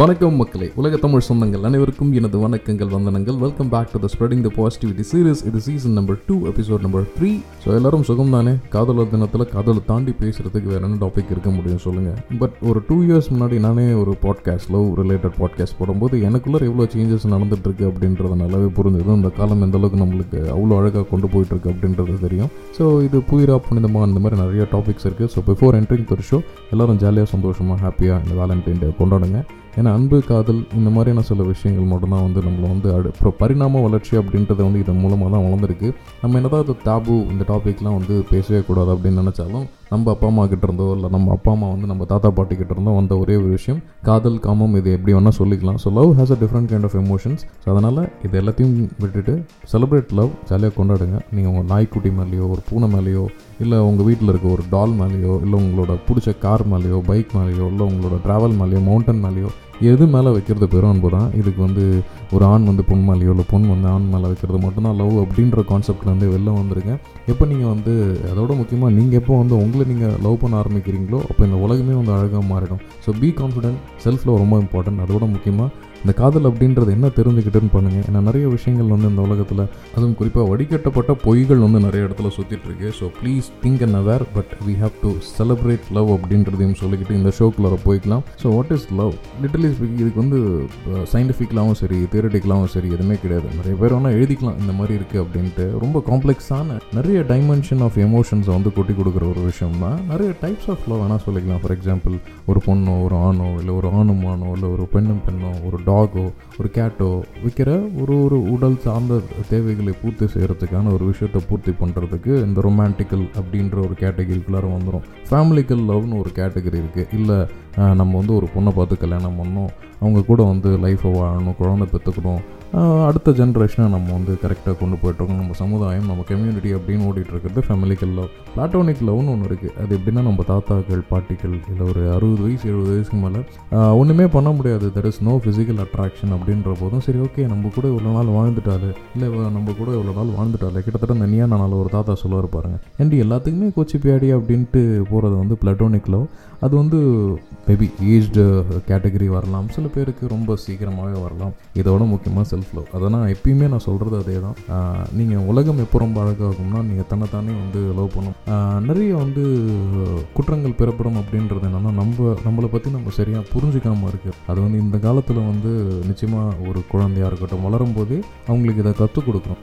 வணக்கம் மக்களே. உலக தமிழ் சொந்தங்கள் அனைவருக்கும் எனது வணக்கங்கள் வந்தனங்கள். Welcome back to the spreading the positivity series இது season number two episode number three so எல்லாரும் சுகம் தானே காதலர் தினத்தில் காதலை தாண்டி பேசுறதுக்கு வேற என்ன டாபிக் இருக்க முடியும் சொல்லுங்க. பட் ஒரு டூ இயர்ஸ் முன்னாடி நானே ஒரு பாட்காஸ்ட் லவ் ரிலேட்டட் பாட்காஸ்ட் போடும்போது எனக்குள்ள எவ்வளோ சேஞ்சஸ் நடந்துட்டு இருக்கு அப்படின்றத நல்லாவே புரிஞ்சது. இந்த காலம் எந்த அளவுக்கு நம்மளுக்கு அவ்வளோ அழகாக கொண்டு போயிட்டு இருக்கு அப்படின்றது தெரியும். ஸோ இது புயிரா புனிதமாக இந்த மாதிரி நிறைய டாபிக்ஸ் இருக்குது so before entering the show எல்லாரும் ஜாலியாக சந்தோஷமாக ஹாப்பியாக இந்த வேலண்டைன் டே கொண்டாடுங்க. ஏன்னா அன்பு காதல் இந்த மாதிரியான சில விஷயங்கள் மட்டும்தான் வந்து நம்மளை வந்து அடு அப்புறம் பரிணாம வளர்ச்சி அப்படின்றது வந்து இதன் மூலமாக தான் வளர்ந்துருக்கு. நம்ம என்னதான் அது தாபு இந்த டாபிக்லாம் வந்து பேசவே கூடாது அப்படின்னு நினச்சாலும் நம்ம அப்பா அம்மா கிட்ட இருந்தோ இல்லை நம்ம அப்பா அம்மா வந்து நம்ம தாத்தா பாட்டி கிட்ட இருந்தோ வந்த ஒரே ஒரு விஷயம் காதல் காமம் இது எப்படி வேணால் சொல்லிக்கலாம். So love has a different kind of emotions so அதனால் இது எல்லாத்தையும் விட்டுட்டு செலிப்ரேட் லவ் ஜாலியாக கொண்டாடுங்க. நீங்கள் உங்கள் நாய்க்குட்டி மேலேயோ ஒரு பூனை மேலேயோ இல்லை உங்கள் வீட்டில் இருக்க ஒரு டால் மேலேயோ இல்லை உங்களோட பிடிச்ச கார் மேலேயோ பைக் மேலேயோ இல்லை உங்களோட ட்ராவல் மேலேயோ மவுண்டன் மேலேயோ எது மேலே வைக்கிறது பெரும் அன்பு தான் இதுக்கு வந்து ஒரு ஆண் வந்து பொன் மேலேயோ இல்லை பொன் வந்து ஆண் மேலே வைக்கிறது மட்டும்தான் லவ் அப்படின்ற கான்செப்ட்லேருந்து வெளில வந்திருக்கேன் எப்போ நீங்கள் வந்து அதோட முக்கியமாக நீங்கள் எப்போ வந்து உங்களை நீங்கள் லவ் பண்ண ஆரம்பிக்கிறீங்களோ அப்போ இந்த உலகமே வந்து அழகாக மாறிடும். So be confident self love ரொம்ப இம்பார்ட்டன்ட் அதோட முக்கியமாக இந்த காதல் அப்படின்றது என்ன தெரிஞ்சுக்கிட்டுன்னு பண்ணுங்கள் ஏன்னா நிறைய விஷயங்கள் வந்து இந்த உலகத்தில் அதுவும் குறிப்பாக வடிகட்டப்பட்ட பொய்கள் வந்து நிறைய இடத்துல சுற்றிட்டுருக்கு so please think and aware but we have to celebrate love அப்படின்றதையும் சொல்லிக்கிட்டு இந்த ஷோக்குள்ளே போய்க்கலாம். So what is love literally speaking இதுக்கு வந்து uh, சயின்டிஃபிக்கலாகவும் சரி தியரட்டிக்கலாகவும் சரி எதுவுமே கிடையாது. நிறைய பேர் வேணால் எழுதிக்கலாம் இந்த மாதிரி இருக்குது அப்படின்ட்டு. ரொம்ப காம்ப்ளெக்ஸான நிறைய டைமென்ஷன் ஆஃப் எமோஷன்ஸை வந்து கொட்டி கொடுக்குற ஒரு விஷயம் தான் நிறைய டைப்ஸ் ஆஃப் லவ் வேணால் சொல்லிக்கலாம். ஃபார் எக்ஸாம்பிள் ஒரு பொண்ணோ ஒரு ஆணோ இல்லை ஒரு ஆணும் ஆணோ இல்லை ஒரு பெண்ணும் பெண்ணோ ஒரு டாகோ ஒரு கேட்டோ விற்கிற ஒரு ஒரு உடல் சார்ந்த தேவைகளை பூர்த்தி செய்கிறதுக்கான ஒரு விஷயத்தை பூர்த்தி பண்ணுறதுக்கு இந்த ரொமான்டிக்கல் அப்படின்ற ஒரு கேட்டகரிக்குள்ளார வந்துடும் ஃபேமிலிக்கல் லவ்னு ஒரு கேட்டகரி இருக்குது இல்லை நம்ம வந்து ஒரு பொண்ணை பார்த்து கல்யாணம் பண்ணோம் அவங்க கூட வந்து லைஃப்பை வாழணும் குழந்தை பெற்றுக்கணும். அடுத்த ஜென்ரேஷனை நம்ம வந்து கரெக்டாக கொண்டு போயிட்டுருக்கோம் நம்ம சமுதாயம் நம்ம கம்யூனிட்டி அப்படின்னு ஓடிட்டுருக்கிறது ஃபேமிலிக்கல் லவ் பிளாட்டோனிக் லவ்னு ஒன்று இருக்குது அது எப்படின்னா நம்ம தாத்தாக்கள் பாட்டிகள் இல்லை ஒரு அறுபது வயசு எழுபது வயசுக்கு மேலே ஒன்றுமே பண்ண முடியாது. There is no physical attraction அப்படின்ற போதும் சரி ஓகே நம்ம கூட இவ்வளோ நாள் வாழ்ந்துட்டாரு இல்லை நம்ம கூட இவ்வளோ நாள் வாழ்ந்துட்டாரு கிட்டத்தட்ட இந்த நியா நாள் ஒரு தாத்தா சொல்லுவார் பாருங்க. ஏன்டி எல்லாத்துக்குமே கொச்சி பியாடி அப்படின்ட்டு போகிறது வந்து பிளாட்டோனிக் லவ் அது வந்து மேபி ஏஜ்டு கேட்டகரி வரலாம். சில பேருக்கு ரொம்ப சீக்கிரமாகவே வரலாம். இதோட முக்கியமாக செல்ஃப் லவ் அதை நான் எப்பயுமே நான் சொல்கிறது அதே தான் நீங்கள் உலகம் எப்போ ரொம்ப அழகாகும்னா நீங்கள் தன்னைத்தானே வந்து லவ் பண்ணும். நிறைய வந்து குற்றங்கள் பெறப்படும் அப்படின்றது என்னென்னா நம்ம நம்மளை பற்றி நம்ம சரியாக புரிஞ்சுக்காமல் இருக்குது அது வந்து இந்த காலத்தில் வந்து நிச்சயமாக ஒரு குழந்தையாக இருக்கட்டும் வளரும் போதே அவங்களுக்கு இதை கற்றுக் கொடுக்கணும்.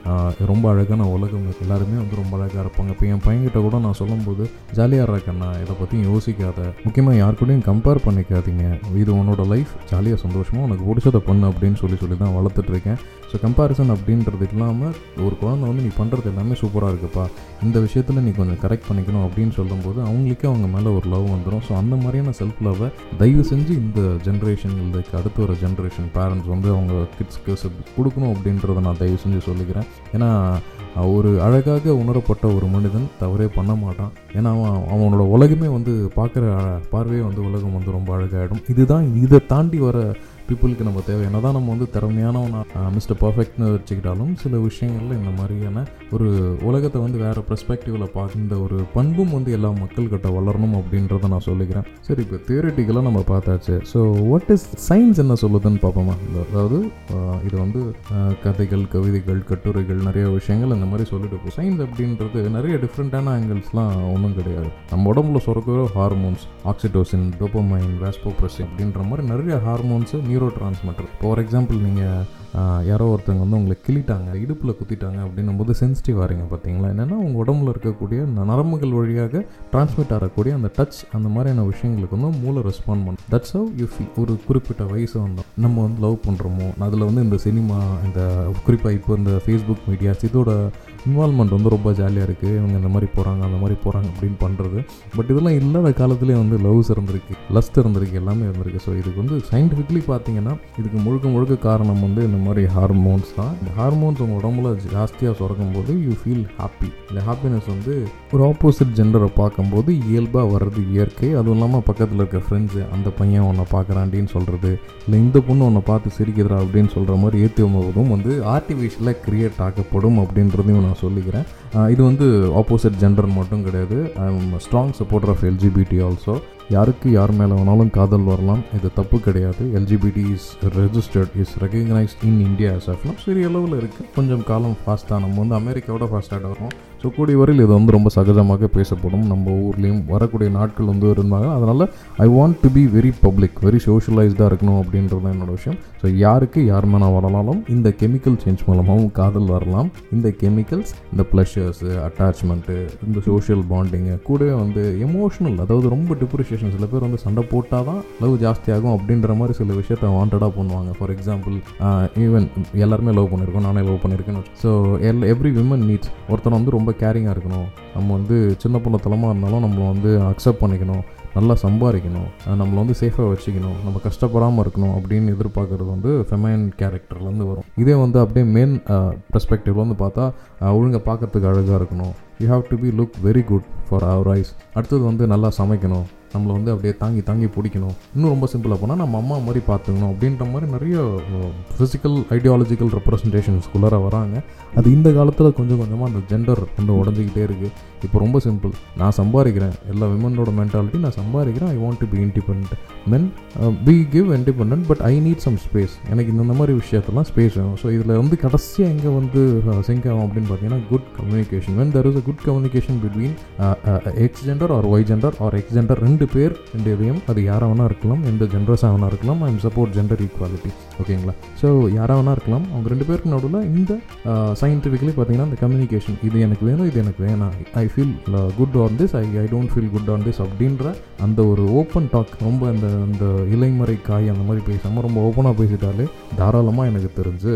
ரொம்ப அழகான உலகம். எல்லாருமே வந்து ரொம்ப அழகாக இருப்பாங்க. இப்போ என் பையன்கிட்ட கூட நான் சொல்லும்போது ஜாலியாக இருக்கேண்ணா இதை பற்றி யோசிக்காத. முக்கியமாக யார் கூடயும் கம்பேர் பண்ணிக்காதீங்க. இது உன்னோட லைஃப் ஜாலியாக சந்தோஷமாக உனக்கு பிடிச்சதை பண்ணு அப்படின்னு சொல்லி சொல்லி தான் வளர்த்துட்ருக்கேன் ஸோ கம்பேரிசன் அப்படின்றது இல்லாமல் ஒரு குழந்தை வந்து நீ பண்ணுறது எல்லாமே சூப்பராக இருக்குப்பா. இந்த விஷயத்தில் நீ கொஞ்சம் கரெக்ட் பண்ணிக்கணும் அப்படின்னு சொல்லும்போது அவங்களுக்கே அவங்க மேலே ஒரு லவ் வந்துடும் ஸோ அந்த மாதிரியான செல்ஃப் லவ்வை தயவு செஞ்சு இந்த ஜென்ரேஷன் இதுக்கு அடுத்து வர ஜென்ரேஷன் பேரண்ட்ஸ் வந்து அவங்க கிட்ஸ்க்கு கொடுக்கணும் அப்படின்றத நான் தயவு செஞ்சு சொல்லிக்கிறேன். ஏன்னா ஒரு அழகாக உணரப்பட்ட ஒரு மனிதன் தவறே பண்ண மாட்டான். ஏன்னா அவன் அவனோட உலகமே வந்து பார்க்குற பார்வையே வந்து உலகம் வந்து ரொம்ப அழகாகிடும் இதுதான் இதை தாண்டி வர பீப்புளுக்கு நம்ம தேவை. என்ன தான் நம்ம வந்து திறமையானவனா மிஸ்டர் பர்ஃபெக்ட்னு வச்சுக்கிட்டாலும் சில விஷயங்களில் இந்த மாதிரியான ஒரு உலகத்தை வந்து வேறு பெர்ஸ்பெக்டிவில் பார்க்குற இந்த ஒரு பண்பும் வந்து எல்லா மக்கள்கிட்ட வளரணும் அப்படின்றத நான் சொல்லிக்கிறேன். சரி இப்போ தியரட்டிக்கலாக நம்ம பார்த்தாச்சு. ஸோ வாட் இஸ் சயின்ஸ் என்ன சொல்லுதுன்னு பார்ப்போமா? அதாவது இது வந்து கதைகள் கவிதைகள் கட்டுரைகள் நிறைய விஷயங்கள் இந்த மாதிரி சொல்லிட்டு போகும் சயின்ஸ் அப்படின்றது நிறைய டிஃப்ரெண்ட்டான ஆங்கிள்ஸ்லாம் ஒன்றும் கிடையாது. நம்ம உடம்புல சுரக்கிற ஹார்மோன்ஸ் ஆக்சிடோசின் டோப்பமைன் வேஸ்போப்ரஸின் அப்படின்ற மாதிரி நிறைய ஹார்மோன்ஸு நியூரோ டிரான்ஸ்மிட்டர் இப்போ ஃபார் எக்ஸாம்பிள் நீங்கள் யாரோ ஒருத்தவங்க வந்து உங்களை கிளிட்டாங்க இடுப்பில் குத்திட்டாங்க அப்படின்னும் போது சென்சிட்டிவ் ஆகிறீங்க பார்த்தீங்களா? என்னென்னா உங்கள் உடம்புல இருக்கக்கூடிய நரம்புகள் வழியாக டிரான்ஸ்மிட் ஆகக்கூடிய அந்த டச் அந்த மாதிரியான விஷயங்களுக்கு வந்து மூளை ரெஸ்பாண்ட் பண்ணும். தட்ஸ் ஹவ் யூ ஃபீல் ஒரு குறிப்பிட்ட வயசு வந்தோம். நம்ம வந்து லவ் பண்ணுறோமோ அதில் வந்து இந்த சினிமா இந்த குறிப்பாக இப்போ இந்த ஃபேஸ்புக் மீடியாஸ் இதோட இன்வால்மெண்ட் வந்து ரொம்ப ஜாலியாக இருக்குது இவங்க இந்த மாதிரி போகிறாங்க அந்த மாதிரி போகிறாங்க அப்படின்னு பண்ணுறது பட் இதெல்லாம் இல்லாத காலத்துலேயே வந்து லவ்ஸ் இருந்திருக்கு. லஸ்ட் இருந்திருக்கு எல்லாமே இருந்திருக்கு. ஸோ இதுக்கு வந்து சயின்டிஃபிக்லி பார்த்தீங்கன்னா இதுக்கு முழுக்க முழுக்க காரணம் வந்து இந்த மாதிரி ஹார்மோன்ஸ் தான். இந்த ஹார்மோன்ஸ் உங்கள் உடம்புல ஜாஸ்தியாக சுரக்கும் போது யூ ஃபீல் ஹாப்பி இந்த ஹாப்பினஸ் வந்து ஒரு ஆப்போசிட் ஜெண்டரை பார்க்கும்போது இயல்பாக வர்றது இயற்கை. அதுவும் இல்லாமல் பக்கத்தில் இருக்க ஃப்ரெண்ட்ஸு அந்த பையன் உன்னை பார்க்குறாண்டின்னு சொல்கிறது இல்லை இந்த பொண்ணு உன்னை பார்த்து சிரிக்கிறா அப்படின்னு சொல்கிற மாதிரி ஏற்றி போதும் வந்து ஆர்டிஃபிஷியலாக க்ரியேட் ஆக்கப்படும் அப்படின்றதையும் நான் சொல்லிக்கிறேன். இது வந்து ஆப்போசிட் ஜெண்டர் மட்டும் கிடையாது. I am strong supporter of LGBT also யாருக்கு யார் மேலே வேணாலும் காதல் வரலாம் இது தப்பு கிடையாது. LGBT is registered is recognised in India as of சரி அளவில் இருக்குது கொஞ்சம் காலம் ஃபாஸ்ட்டாக நம்ம வந்து அமெரிக்காவோட ஃபாஸ்ட்டாக வரோம் ஸோ கூடிய வரையில் இது வந்து ரொம்ப சகஜமாக பேசப்படும். நம்ம ஊர்லேயும் வரக்கூடிய நாட்கள் வந்து இருந்தாங்க. அதனால் I want to be very public very சோஷியலைஸ்டாக இருக்கணும் அப்படின்றது தான் என்னோட விஷயம். ஸோ யாருக்கு யார் மேலே வரலாலும் இந்த கெமிக்கல் சேஞ்ச் மூலமாகவும் காதல் வரலாம். இந்த கெமிக்கல்ஸ் இந்த ப்ளஷர்ஸு அட்டாச்மெண்ட்டு இந்த சோஷியல் பாண்டிங்கு கூடவே வந்து எமோஷனல் அதாவது ரொம்ப டிப்ரிஷியேஷன் சில பேர் வந்து சண்டை போட்டால் தான் லவ் ஜாஸ்தியாகும் அப்படின்ற மாதிரி சில விஷயத்த வாண்டடாக பண்ணுவாங்க. ஃபார் எக்ஸாம்பிள் ஈவன் எல்லாருமே லவ் பண்ணியிருக்கோம் நானே லவ் பண்ணியிருக்கேன் so L every women needs ஒருத்தனை வந்து ரொம்ப ரொம்ப கேரிங்காக இருக்கணும். நம்ம வந்து சின்ன பொண்ணு தலமாக இருந்தாலும் நம்மளை வந்து அக்செப்ட் பண்ணிக்கணும். நல்லா சம்பாதிக்கணும். நம்மளை வந்து சேஃபாக வச்சுக்கணும். நம்ம கஷ்டப்படாமல் இருக்கணும் அப்படின்னு எதிர்பார்க்குறது வந்து ஃபெமைன் கேரக்டர்லேருந்து வரும். இதே வந்து அப்படியே மெயின் பெர்ஸ்பெக்டிவ்ல வந்து பார்த்தா ஒழுங்காக பார்க்கறதுக்கு அழகாக இருக்கணும். You have to be look very good for our eyes அடுத்தது வந்து நல்லா சமைக்கணும். நம்மளை வந்து அப்படியே தாங்கி தாங்கி பிடிக்கணும். இன்னும் ரொம்ப சிம்பிளாக போனால் நம்ம அம்மா மாதிரி பார்த்துக்கணும் அப்படின்ற மாதிரி நிறைய ஃபிசிக்கல் ஐடியாலஜிக்கல் ரெப்ரசன்டேஷன்ஸ்குள்ளார வராங்க. அது இந்த காலத்தில் கொஞ்சம் கொஞ்சமாக அந்த ஜெண்டர் வந்து உடஞ்சிக்கிட்டே இருக்குது இப்போ ரொம்ப சிம்பிள் நான் சம்பாதிக்கிறேன். எல்லா விமனோட மென்டாலிட்டி நான் சம்பாதிக்கிறேன். I want to be independent men be give independent but I need some space எனக்கு இந்த மாதிரி விஷயத்தெல்லாம் ஸ்பேஸ் வேணும். ஸோ இதில் வந்து கடைசியாக எங்கே வந்து சிங்க் ஆகும் அப்படின்னு பார்த்தீங்கன்னா good communication when there is a good communication between X gender or Y gender or X gender ரெண்டு ரெண்டு பேர் ரெண்டு இதையும் அது யாராக வேணா இருக்கலாம் எந்த ஜென்ரஸாக வேணா இருக்கலாம் ஐ சப்போர்ட் ஜெண்டர் ஈக்குவாலிட்டி ஓகேங்களா? ஸோ யாராக வேணா இருக்கலாம் அவங்க ரெண்டு பேருக்கு நடுவில் இந்த சயின்டிஃபிக்கலி பார்த்தீங்கன்னா இந்த கம்யூனிகேஷன் இது எனக்கு வேணும் இது எனக்கு வேணாம் I feel good on this I I don't feel good on this அப்படின்ற அந்த ஒரு ஓப்பன் டாக் ரொம்ப அந்த அந்த இலைமறை காய் அந்த மாதிரி பேசாமல் ரொம்ப ஓப்பனாக பேசிட்டாலே தாராளமாக எனக்கு தெரிஞ்சு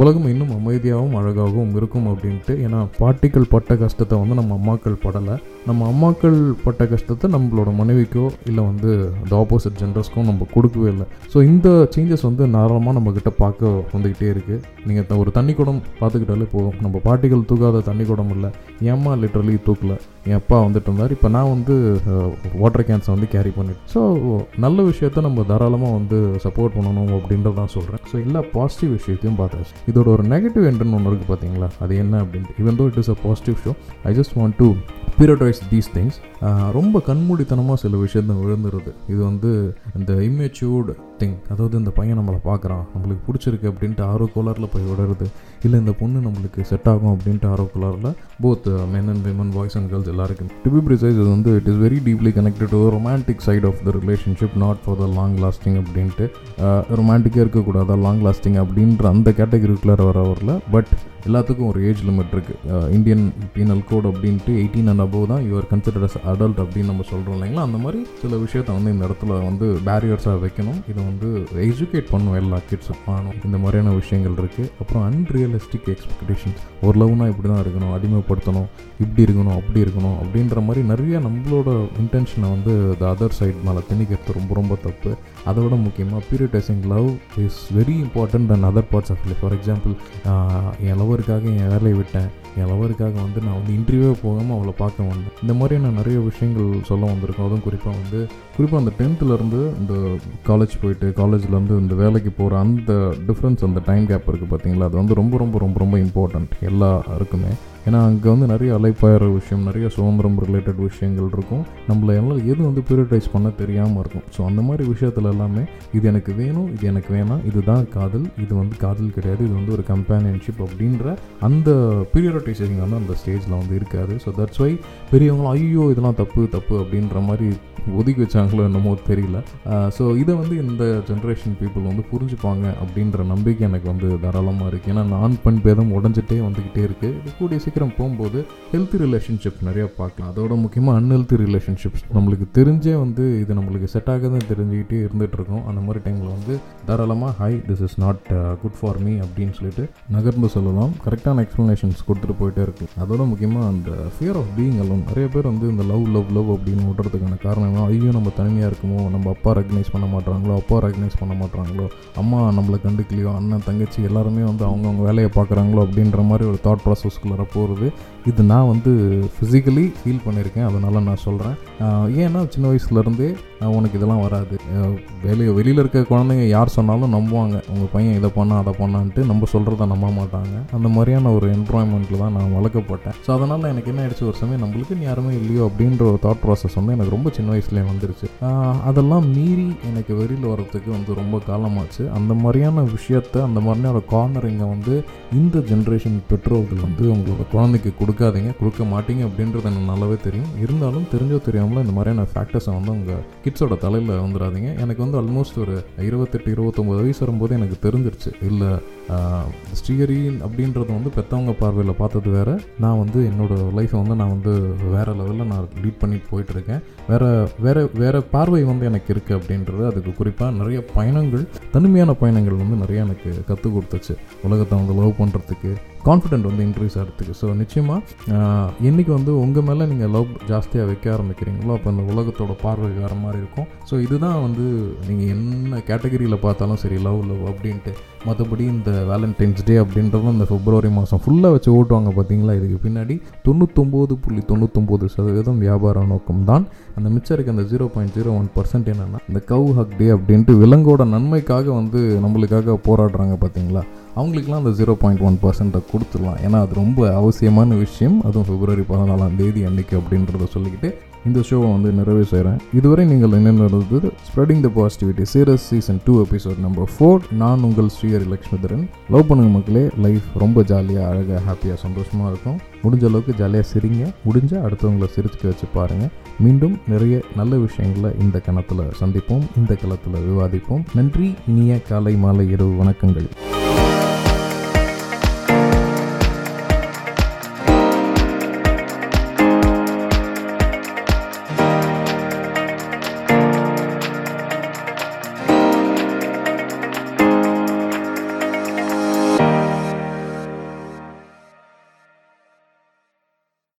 உலகம் இன்னும் அமைதியாகவும் அழகாகவும் இருக்கும் அப்படின்ட்டு ஏன்னா பாட்டிகள் பட்ட கஷ்டத்தை வந்து நம்ம அம்மாக்கள் படலை. நம்ம அம்மாக்கள் பட்ட கஷ்டத்தை நம்மளோட மனைவிக்கோ இல்லை வந்து அந்த ஆப்போசிட் ஜென்ரஸ்க்கோ நம்ம கொடுக்கவே இல்லை. ஸோ இந்த சேஞ்சஸ் வந்து நாராளமாக நம்மக்கிட்ட பார்க்க வந்துக்கிட்டே இருக்குது நீங்கள் ஒரு தண்ணி குடம் பார்த்துக்கிட்டாலே போதும். நம்ம பாட்டிகள் தூக்காத தண்ணி குடம் இல்லை. ஏம்மா லிட்ரலி தூக்கல. என் அப்பா வந்துட்டு இருந்தார். இப்போ நான் வந்து வாட்டர் கேன்ஸை வந்து கேரி பண்ணிட்டு. ஸோ நல்ல விஷயத்த நம்ம தாராளமாக வந்து சப்போர்ட் பண்ணணும் அப்படின்றத தான் சொல்கிறேன் ஸோ எல்லா பாசிட்டிவ் விஷயத்தையும் பார்த்தாச்சு இதோட ஒரு நெகட்டிவ் எண்டுன்னு ஒன்று இருக்குது பார்த்தீங்களா அது என்ன அப்படின்ட்டு. Even though it is a positive show I just want to prioritise these things ரொம்ப கண்மூடித்தனமாக சில விஷயத்த விழுந்துருது. இது வந்து இந்த இம்மெச்சூர்டு திங் அதாவது இந்த பையன் நம்மளை பார்க்குறான் நம்மளுக்கு பிடிச்சிருக்கு அப்படின்ட்டு ஆரோ கோலரில் போய் விடுறது இல்லை இந்த பொண்ணு நம்மளுக்கு செட் ஆகும் அப்படின்ட்டு ஆரோ கோலரில் both men and women boys and girls எல்லாருக்கும். டு பி ப்ரிசைஸ் இது வந்து it is very deeply connected to romantic side of the relationship not for the long lasting அப்படின்ட்டு uh, ரொமான்டிக்காக இருக்கக்கூடாதா லாங் லாஸ்டிங் அப்படின்ற அந்த கேட்டகரிக்குள்ளார வர வரல பட் எல்லாத்துக்கும் ஒரு ஏஜ் லிமிட் இருக்குது இந்தியன் பீனல் கோட் அப்படின்ட்டு எயிட்டீன் அண்ட் அபோவ் தான் you are consider as adult அப்படின்னு நம்ம சொல்கிறோம் இல்லைங்களா? அந்த மாதிரி சில விஷயத்தை வந்து இந்த இடத்துல வந்து பேரியர்ஸாக வைக்கணும். இதை வந்து எஜுகேட் பண்ணும் எல்லா கிட்ஸும் ஆனும் இந்த மாதிரியான விஷயங்கள் இருக்குது அப்புறம் அன்ரியலிஸ்டிக் எக்ஸ்பெக்டேஷன்ஸ் ஒரு லவ்னா இப்படி தான் இருக்கணும் அடிமைப்படுத்தணும் இப்படி இருக்கணும் அப்படி இருக்கணும் அப்படின்ற மாதிரி நிறைய நம்மளோட இன்டென்ஷனை வந்து த அதர் சைட் மேலே திணிக்கிறது ரொம்ப ரொம்ப தப்பு. அதை விட முக்கியமாக prioritising love is very important and other parts of life for example என் லவருக்காக என் வேலையை விட்டேன். என் லவருக்காக வந்து நான் வந்து இன்டர்வியூவே போகாமல் அவளை பார்க்க வந்தேன். இந்த மாதிரியான நிறைய விஷயங்கள் சொல்ல வந்திருக்கோம். அதுவும் குறிப்பாக வந்து குறிப்பாக அந்த டென்த்துலேருந்து இந்த காலேஜ் போயிட்டு காலேஜ்லேருந்து இந்த வேலைக்கு போகிற அந்த டிஃப்ரென்ஸ் அந்த டைம் கேப் இருக்குது பார்த்தீங்களா அது வந்து ரொம்ப ரொம்ப ரொம்ப ரொம்ப இம்பார்ட்டண்ட் எல்லாருக்குமே. ஏன்னா அங்கே வந்து நிறைய அலைப்பாயிற விஷயம் நிறைய சுதந்திரம் ரிலேட்டட் விஷயங்கள் இருக்கும். நம்மளை எல்லாம் எது வந்து பியூரிட்டைஸ் பண்ண தெரியாமல் இருக்கும். ஸோ அந்த மாதிரி விஷயத்துல எல்லாமே இது எனக்கு வேணும் இது எனக்கு வேணாம் இதுதான் காதல் இது வந்து காதல் கிடையாது இது வந்து ஒரு கம்பேனியன்ஷிப் அப்படின்ற அந்த பீரியடைசேஷன் வந்து அந்த ஸ்டேஜில் வந்து இருக்காது. ஸோ தட்ஸ் வை பெரியவங்களும் ஐயோ இதெல்லாம் தப்பு தப்பு அப்படின்ற மாதிரி ஒதுக்கி வச்சாங்களோ என்னமோ தெரியல. ஸோ இதை வந்து இந்த ஜென்ரேஷன் பீப்புள் வந்து புரிஞ்சுப்பாங்க அப்படின்ற நம்பிக்கை எனக்கு வந்து தாராளமாக இருக்குது ஏன்னா நான் பெண் பேதம் உடஞ்சிட்டே வந்துக்கிட்டே இருக்குது இது கூடிய சீக்கிரம் போகும்போது ஹெல்த்தி ரிலேஷன்ஷிப் நிறையா பார்க்கலாம். அதோட முக்கியமாக அன்ஹெல்த்தி ரிலேஷன்ஷிப்ஸ் நம்மளுக்கு தெரிஞ்சே வந்து இது நம்மளுக்கு செட் தான் தெரிஞ்சுக்கிட்டே இருந்துகிட்ருக்கோம் அந்த மாதிரி டைமில் வந்து தாராளமாக hi this is not good for me அப்படின்னு சொல்லிட்டு நகர்ந்து சொல்லலாம். கரெக்டான எக்ஸ்ப்ளனேஷன்ஸ் கொடுத்துட்டு போயிட்டே இருக்கு அதோட முக்கியமாக அந்த ஃபியர் ஆஃப் பீயிங் அலோன் நிறைய பேர் வந்து இந்த லவ் லவ் லவ் அப்படின்னு விடுறதுக்கான காரணம் என்ன ஐயோ நம்ம தனிமையாக இருக்குமோ? நம்ம அப்பா ரெக்கனைஸ் பண்ண மாட்டாங்களோ? அப்பா ரெக்கனைஸ் பண்ண மாட்டாங்களோ? அம்மா நம்மளை கண்டுக்கலையோ? அண்ணன் தங்கச்சி எல்லாருமே வந்து அவங்கவுங்க வேலையை பார்க்குறாங்களோ? அப்படின்ற மாதிரி ஒரு தாட் ப்ராசஸ்குள்ளார போகிறது இது நான் வந்து ஃபிசிக்கலி ஃபீல் பண்ணியிருக்கேன் அதனால் நான் சொல்கிறேன் ஏன்னா சின்ன வயசுலேருந்தே உனக்கு இதெல்லாம் வராது. வெளியே வெளியில் இருக்க குழந்தைங்க யார் சொன்னாலும் நம்புவாங்க. உங்கள் பையன் இதை பண்ணா அதை பண்ணான்ட்டு நம்ம சொல்கிறத நம்ப மாட்டாங்க. அந்த மாதிரியான ஒரு என்வரான்மெண்ட்டில் தான் நான் வளர்க்கப்பட்டேன். ஸோ அதனால் எனக்கு என்ன ஆயிடுச்சு? ஒரு சமயம் நம்மளுக்குன்னு யாருமே இல்லையோ அப்படின்ற ஒரு தாட் ப்ராசஸ் வந்து எனக்கு ரொம்ப சின்ன வயசுலேயே வந்துருச்சு. அதெல்லாம் மீறி எனக்கு வெளியில் வர்றதுக்கு வந்து ரொம்ப காலமாச்சு. அந்த மாதிரியான விஷயத்த அந்த மாதிரியான கார்னரிங்கை வந்து இந்த ஜென்ரேஷன் பெற்றோர்கள் வந்து உங்களோட குழந்தைக்கு கொடுக்காதீங்க கொடுக்க மாட்டீங்க அப்படின்றது எனக்கு நல்லாவே தெரியும். இருந்தாலும் தெரிஞ்சோ தெரியாமல் இந்த மாதிரியான ஃபேக்டர்ஸை வந்து உங்கள் கிட்ஸோட தலையில் வந்துடாதீங்க எனக்கு வந்து ஆல்மோஸ்ட் ஒரு இருபத்தெட்டு இருபத்தொம்போது வயசு வரும்போது எனக்கு தெரிஞ்சிருச்சு. இல்லை ஸ்ரீஹரி அப்படின்றது வந்து பெற்றவங்க பார்வையில் பார்த்தது வேறு. நான் வந்து என்னோடய லைஃப்பை வந்து நான் வந்து வேறு லெவலில் நான் லீட் பண்ணிட்டு போயிட்டுருக்கேன். வேறு வேறு வேறு பார்வை வந்து எனக்கு இருக்குது அப்படின்றது அதுக்கு குறிப்பாக நிறைய பயணங்கள் தனிமையான பயணங்கள் வந்து நிறைய எனக்கு கற்றுக் கொடுத்துச்சு. உலகத்தை வந்து லவ் பண்ணுறதுக்கு கான்ஃபிடென்ட் வந்து இன்க்ரீஸ் ஆகிறதுக்கு. ஸோ நிச்சயமாக என்றைக்கு வந்து உங்கள் மேலே நீங்கள் லவ் ஜாஸ்தியாக வைக்க ஆரம்பிக்கிறீங்களோ அப்போ அந்த உலகத்தோட பார்வை வேறு மாதிரி இருக்கும். ஸோ இதுதான் வந்து நீங்கள் என்ன கேட்டகரியில் பார்த்தாலும் சரி லவ் லவ் அப்படின்ட்டு. மற்றபடி இந்த வேலண்டைன்ஸ் டே அப்படின்றதும் இந்த பிப்ரவரி மாதம் ஃபுல்லாக வச்சு ஓட்டுவாங்க பார்த்தீங்களா இதுக்கு பின்னாடி தொண்ணூத்தொம்பது புள்ளி தொண்ணூத்தொம்பது சதவீதம் வியாபார நோக்கம் தான். அந்த மிச்சம் இருக்க அந்த zero point zero one percent என்னென்னா இந்த கவு ஹக் டே அப்படின்ட்டு விலங்கோட நன்மைக்காக வந்து நம்மளுக்காக போராடுறாங்க பார்த்தீங்களா அவங்களுக்குலாம் அந்த ஜீரோ பாயிண்ட் ஒன் பர்சன்ட்டை கொடுத்துடலாம். ஏன்னா அது ரொம்ப அவசியமான விஷயம். அதுவும் பிப்ரவரி பதினாலாம் தேதி அன்னைக்கு அப்படின்றத சொல்லிக்கிட்டு இந்த ஷோவை வந்து நிறைவே செய்கிறேன் இதுவரை நீங்கள் என்னென்ன spreading the positivity series season two episode number four நான் உங்கள் ஸ்ரீஹரி லக்ஷ்மிதரன். லவ் பண்ணுங்க மக்களே. லைஃப் ரொம்ப ஜாலியாக அழகாக ஹாப்பியாக சந்தோஷமாக இருக்கும். முடிஞ்ச அளவுக்கு ஜாலியாக சிரிங்க. முடிஞ்ச அடுத்தவங்களை சிரிச்சுக்க வச்சு பாருங்கள் மீண்டும் நிறைய நல்ல விஷயங்களை இந்த கணத்தில் சந்திப்போம். இந்த களத்தில் விவாதிப்போம். நன்றி. இனிய காலை மாலை இரவு வணக்கங்கள்.